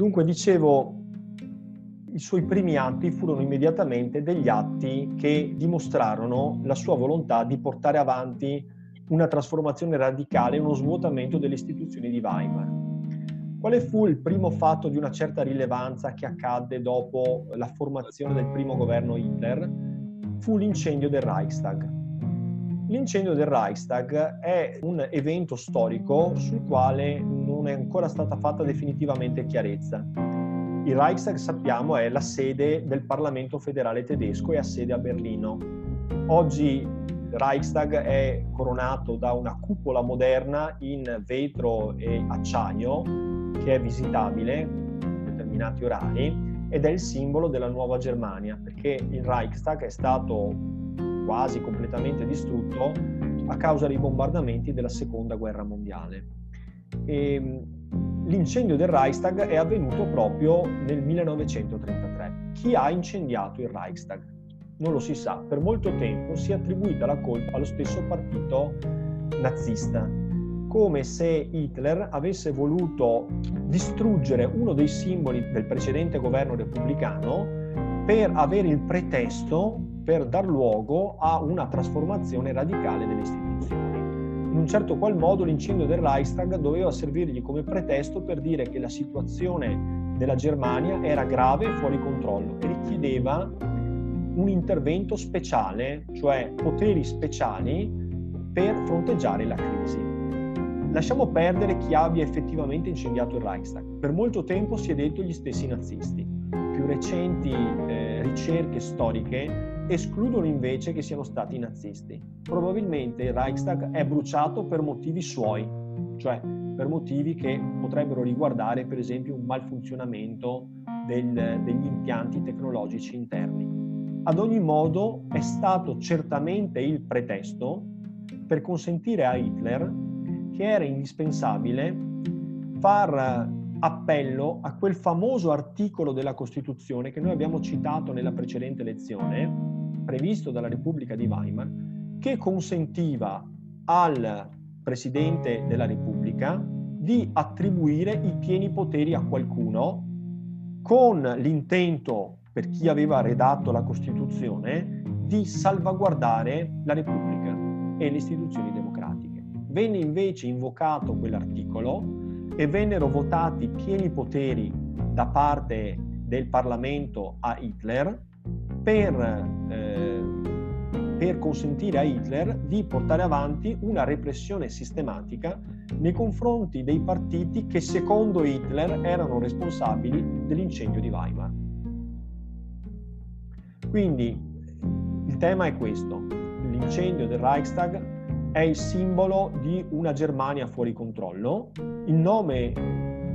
Dunque, dicevo, i suoi primi atti furono immediatamente degli atti che dimostrarono la sua volontà di portare avanti una trasformazione radicale, uno svuotamento delle istituzioni di Weimar. Quale fu il primo fatto di una certa rilevanza che accadde dopo la formazione del primo governo Hitler? Fu l'incendio del Reichstag. L'incendio del Reichstag è un evento storico sul quale non è ancora stata fatta definitivamente chiarezza. Il Reichstag, sappiamo, è la sede del Parlamento federale tedesco e ha sede a Berlino. Oggi il Reichstag è coronato da una cupola moderna in vetro e acciaio che è visitabile in determinati orari ed è il simbolo della nuova Germania perché il Reichstag è stato quasi completamente distrutto a causa dei bombardamenti della seconda guerra mondiale. E ehm, l'incendio del Reichstag è avvenuto proprio nel 1933. Chi ha incendiato il Reichstag? Non lo si sa. Per molto tempo si è attribuita la colpa allo stesso partito nazista, come se Hitler avesse voluto distruggere uno dei simboli del precedente governo repubblicano per avere il pretesto per dar luogo a una trasformazione radicale delle istituzioni. In un certo qual modo l'incendio del Reichstag doveva servirgli come pretesto per dire che la situazione della Germania era grave e fuori controllo e richiedeva un intervento speciale, cioè poteri speciali per fronteggiare la crisi. Lasciamo perdere chi abbia effettivamente incendiato il Reichstag. Per molto tempo si è detto gli stessi nazisti. Più recenti eh, ricerche storiche escludono invece che siano stati nazisti. Probabilmente il Reichstag è bruciato per motivi suoi, cioè per motivi che potrebbero riguardare per esempio un malfunzionamento del, degli impianti tecnologici interni. Ad ogni modo è stato certamente il pretesto per consentire a Hitler che era indispensabile far appello a quel famoso articolo della Costituzione che noi abbiamo citato nella precedente lezione, previsto dalla Repubblica di Weimar che consentiva al Presidente della Repubblica di attribuire i pieni poteri a qualcuno con l'intento, per chi aveva redatto la Costituzione, di salvaguardare la Repubblica e le istituzioni democratiche. Venne invece invocato quell'articolo e vennero votati pieni poteri da parte del Parlamento a Hitler per, eh, per consentire a Hitler di portare avanti una repressione sistematica nei confronti dei partiti che secondo Hitler erano responsabili dell'incendio di Weimar. Quindi il tema è questo, l'incendio del Reichstag è il simbolo di una Germania fuori controllo, in nome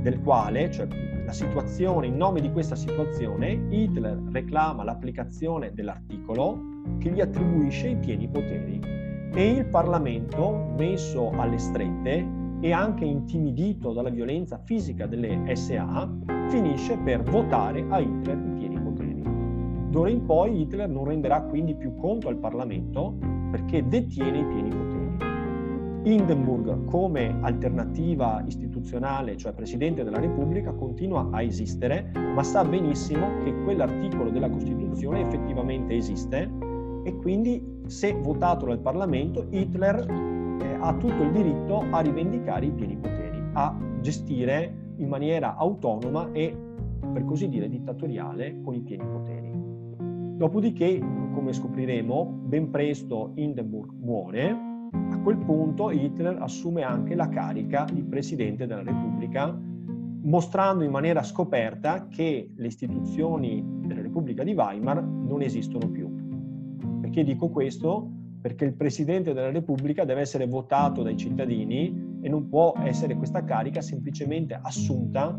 del quale, cioè la situazione, in nome di questa situazione, Hitler reclama l'applicazione dell'articolo che gli attribuisce i pieni poteri e il Parlamento, messo alle strette e anche intimidito dalla violenza fisica delle SA, finisce per votare a Hitler i pieni poteri. D'ora in poi Hitler non renderà quindi più conto al Parlamento perché detiene i pieni poteri. Hindenburg come alternativa istituzionale, cioè Presidente della Repubblica, continua a esistere, ma sa benissimo che quell'articolo della Costituzione effettivamente esiste e quindi se votato dal Parlamento Hitler eh, ha tutto il diritto a rivendicare i pieni poteri, a gestire in maniera autonoma e per così dire dittatoriale con i pieni poteri. Dopodiché, come scopriremo, ben presto Hindenburg muore quel punto Hitler assume anche la carica di Presidente della Repubblica, mostrando in maniera scoperta che le istituzioni della Repubblica di Weimar non esistono più. Perché dico questo? Perché il Presidente della Repubblica deve essere votato dai cittadini e non può essere questa carica semplicemente assunta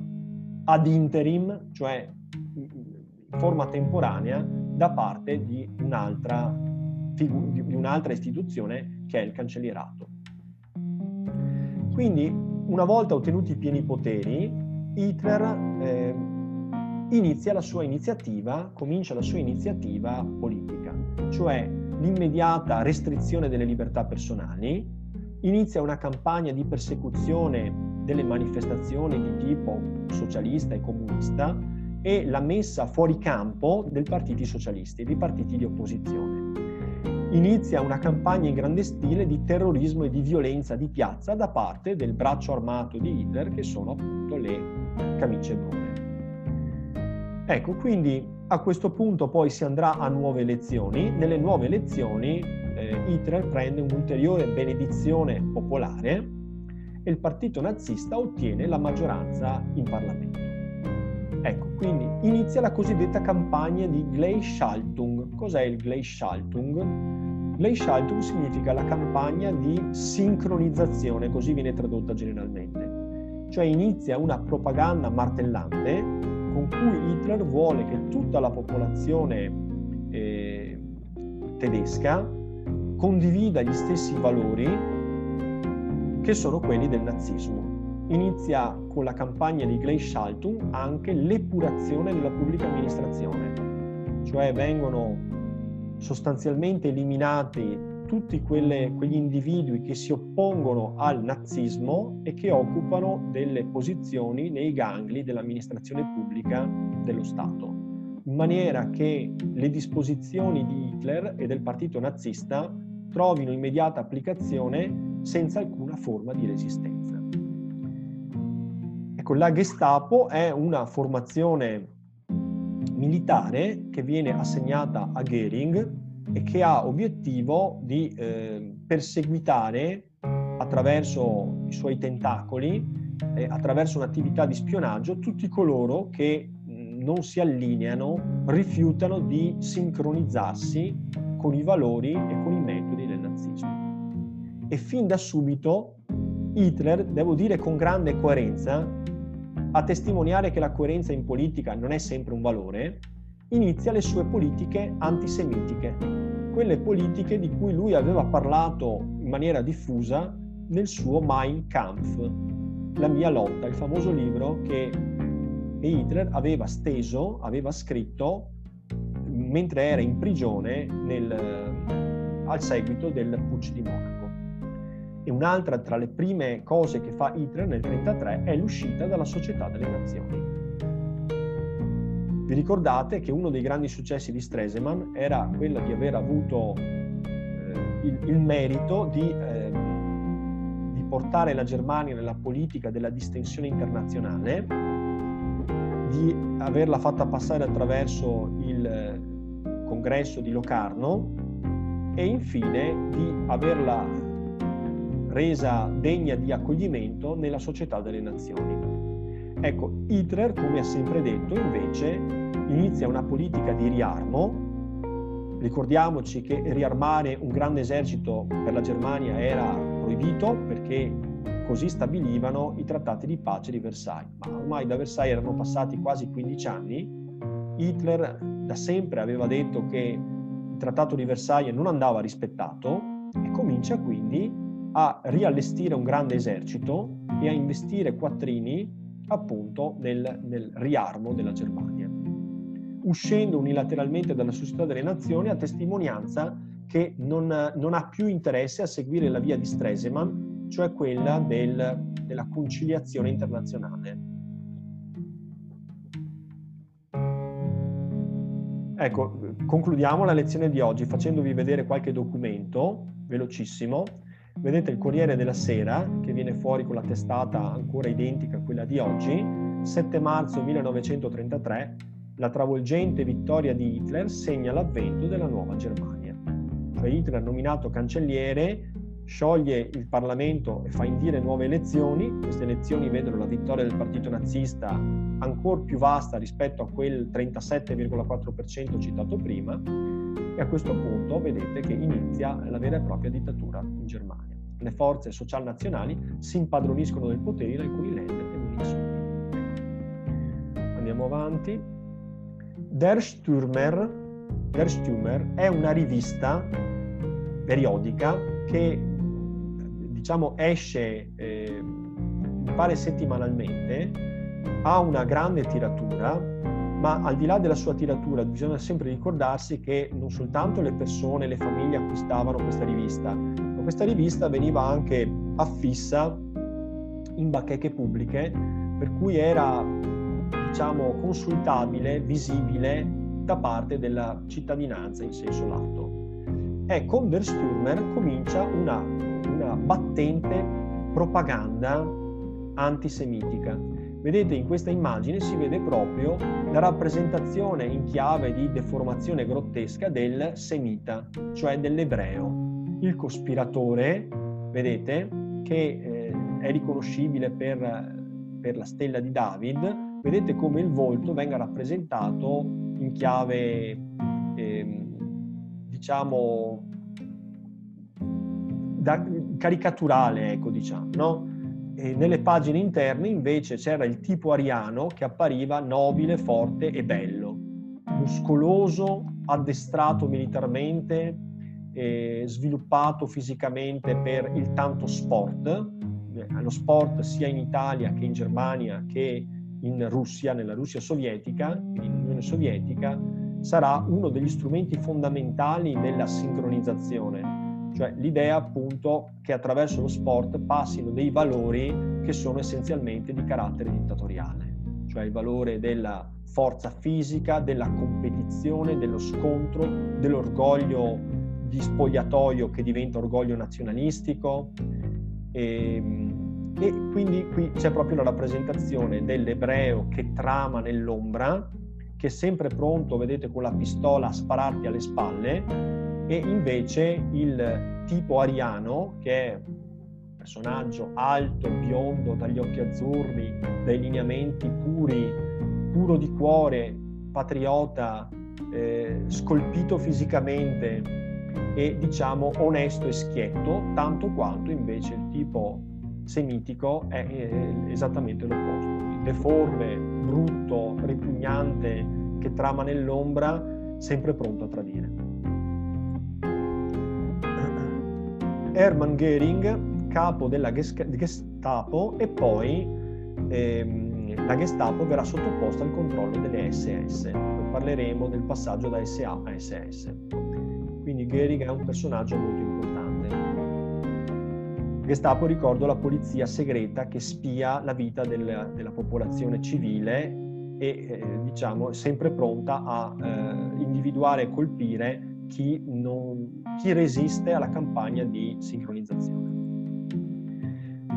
ad interim, cioè in forma temporanea, da parte di un'altra di un'altra istituzione che è il cancellierato. Quindi, una volta ottenuti i pieni poteri, Hitler eh, inizia la sua iniziativa, comincia la sua iniziativa politica, cioè l'immediata restrizione delle libertà personali, inizia una campagna di persecuzione delle manifestazioni di tipo socialista e comunista e la messa fuori campo dei partiti socialisti, dei partiti di opposizione. Inizia una campagna in grande stile di terrorismo e di violenza di piazza da parte del braccio armato di Hitler, che sono appunto le camicie brune. Ecco, quindi a questo punto poi si andrà a nuove elezioni. Nelle nuove elezioni eh, Hitler prende un'ulteriore benedizione popolare e il partito nazista ottiene la maggioranza in Parlamento. Ecco, quindi inizia la cosiddetta campagna di Gleichschaltung. Cos'è il Gleichschaltung? Gleichschaltung significa la campagna di sincronizzazione, così viene tradotta generalmente. Cioè inizia una propaganda martellante con cui Hitler vuole che tutta la popolazione eh, tedesca condivida gli stessi valori che sono quelli del nazismo inizia con la campagna di Gleichschaltung anche l'epurazione della pubblica amministrazione, cioè vengono sostanzialmente eliminati tutti quelle, quegli individui che si oppongono al nazismo e che occupano delle posizioni nei gangli dell'amministrazione pubblica dello Stato, in maniera che le disposizioni di Hitler e del partito nazista trovino immediata applicazione senza alcuna forma di resistenza. Ecco, la Gestapo è una formazione militare che viene assegnata a Goering e che ha obiettivo di eh, perseguitare attraverso i suoi tentacoli, eh, attraverso un'attività di spionaggio, tutti coloro che non si allineano, rifiutano di sincronizzarsi con i valori e con i metodi del nazismo. E fin da subito Hitler, devo dire con grande coerenza, a testimoniare che la coerenza in politica non è sempre un valore, inizia le sue politiche antisemitiche, quelle politiche di cui lui aveva parlato in maniera diffusa nel suo Mein Kampf, la mia lotta, il famoso libro che Hitler aveva steso, aveva scritto mentre era in prigione nel, al seguito del Putsch di Monaco. E un'altra tra le prime cose che fa Hitler nel 1933 è l'uscita dalla Società delle Nazioni. Vi ricordate che uno dei grandi successi di Stresemann era quello di aver avuto eh, il, il, merito di, eh, di portare la Germania nella politica della distensione internazionale, di averla fatta passare attraverso il congresso di Locarno e infine di averla resa degna di accoglimento nella società delle nazioni. Ecco, Hitler, come ha sempre detto, invece inizia una politica di riarmo. Ricordiamoci che riarmare un grande esercito per la Germania era proibito perché così stabilivano i trattati di pace di Versailles. Ma ormai da Versailles erano passati quasi 15 anni. Hitler da sempre aveva detto che il trattato di Versailles non andava rispettato e comincia quindi a riallestire un grande esercito e a investire quattrini appunto nel, nel riarmo della Germania, uscendo unilateralmente dalla società delle nazioni a testimonianza che non, non ha più interesse a seguire la via di Stresemann, cioè quella del, della conciliazione internazionale. Ecco, concludiamo la lezione di oggi facendovi vedere qualche documento velocissimo Vedete il Corriere della Sera, che viene fuori con la testata ancora identica a quella di oggi, 7 marzo 1933, la travolgente vittoria di Hitler segna l'avvento della nuova Germania. Cioè Hitler nominato cancelliere, scioglie il Parlamento e fa indire nuove elezioni. Queste elezioni vedono la vittoria del partito nazista ancora più vasta rispetto a quel 37,4% citato prima e a questo punto vedete che inizia la vera e propria dittatura in Germania. Le forze social nazionali si impadroniscono del potere alcuni länder e soli. Andiamo avanti. Der Stürmer, Der Stürmer è una rivista periodica che diciamo esce eh, mi pare settimanalmente ha una grande tiratura ma al di là della sua tiratura bisogna sempre ricordarsi che non soltanto le persone, le famiglie acquistavano questa rivista, ma questa rivista veniva anche affissa in bacheche pubbliche, per cui era diciamo, consultabile, visibile da parte della cittadinanza in senso lato. E con Der comincia una, una battente propaganda antisemitica. Vedete in questa immagine si vede proprio la rappresentazione in chiave di deformazione grottesca del semita, cioè dell'ebreo. Il cospiratore, vedete, che eh, è riconoscibile per, per la stella di David, vedete come il volto venga rappresentato in chiave, eh, diciamo, da, caricaturale, ecco, diciamo, no? E nelle pagine interne invece c'era il tipo ariano che appariva nobile, forte e bello, muscoloso, addestrato militarmente, eh, sviluppato fisicamente per il tanto sport, eh, lo sport sia in Italia che in Germania che in Russia, nella Russia sovietica, in Unione Sovietica, sarà uno degli strumenti fondamentali della sincronizzazione cioè l'idea appunto che attraverso lo sport passino dei valori che sono essenzialmente di carattere dittatoriale, cioè il valore della forza fisica, della competizione, dello scontro, dell'orgoglio di spogliatoio che diventa orgoglio nazionalistico. E, ehm, e quindi qui c'è proprio la rappresentazione dell'ebreo che trama nell'ombra, che è sempre pronto, vedete, con la pistola a spararti alle spalle, e invece il tipo ariano, che è un personaggio alto, biondo, dagli occhi azzurri, dai lineamenti puri, puro di cuore, patriota, eh, scolpito fisicamente e diciamo onesto e schietto, tanto quanto invece il tipo semitico è esattamente l'opposto, deforme, brutto, ripugnante, che trama nell'ombra, sempre pronto a tradire. Hermann Göring, capo della Gestapo, e poi ehm, la Gestapo verrà sottoposta al controllo delle SS. Parleremo del passaggio da SA a SS. Quindi Göring è un personaggio molto importante. Gestapo, ricordo, la polizia segreta che spia la vita del, della popolazione civile e eh, diciamo sempre pronta a eh, individuare e colpire chi, non, chi resiste alla campagna di sincronizzazione.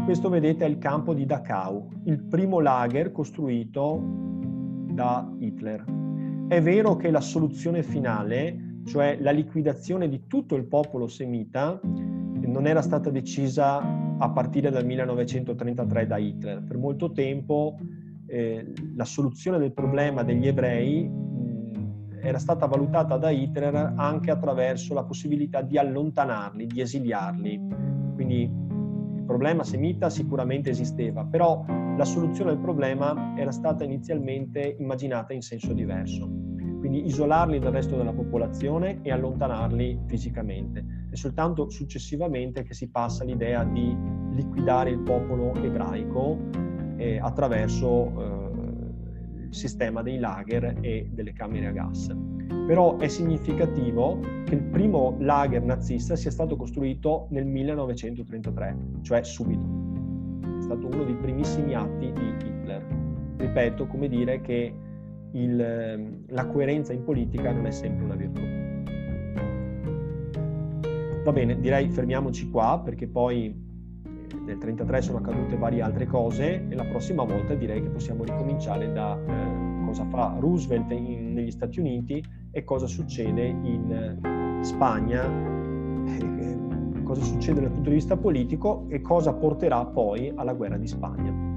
Questo vedete è il campo di Dachau, il primo lager costruito da Hitler. È vero che la soluzione finale, cioè la liquidazione di tutto il popolo semita, non era stata decisa a partire dal 1933 da Hitler. Per molto tempo eh, la soluzione del problema degli ebrei era stata valutata da Hitler anche attraverso la possibilità di allontanarli, di esiliarli. Quindi il problema semita sicuramente esisteva, però la soluzione del problema era stata inizialmente immaginata in senso diverso. Quindi isolarli dal resto della popolazione e allontanarli fisicamente. È soltanto successivamente che si passa all'idea di liquidare il popolo ebraico eh, attraverso eh, sistema dei lager e delle camere a gas. Però è significativo che il primo lager nazista sia stato costruito nel 1933, cioè subito. È stato uno dei primissimi atti di Hitler. Ripeto, come dire che il, la coerenza in politica non è sempre una virtù. Va bene, direi fermiamoci qua perché poi nel 1933 sono accadute varie altre cose e la prossima volta direi che possiamo ricominciare da eh, cosa fa Roosevelt in, negli Stati Uniti e cosa succede in eh, Spagna, eh, cosa succede dal punto di vista politico e cosa porterà poi alla guerra di Spagna.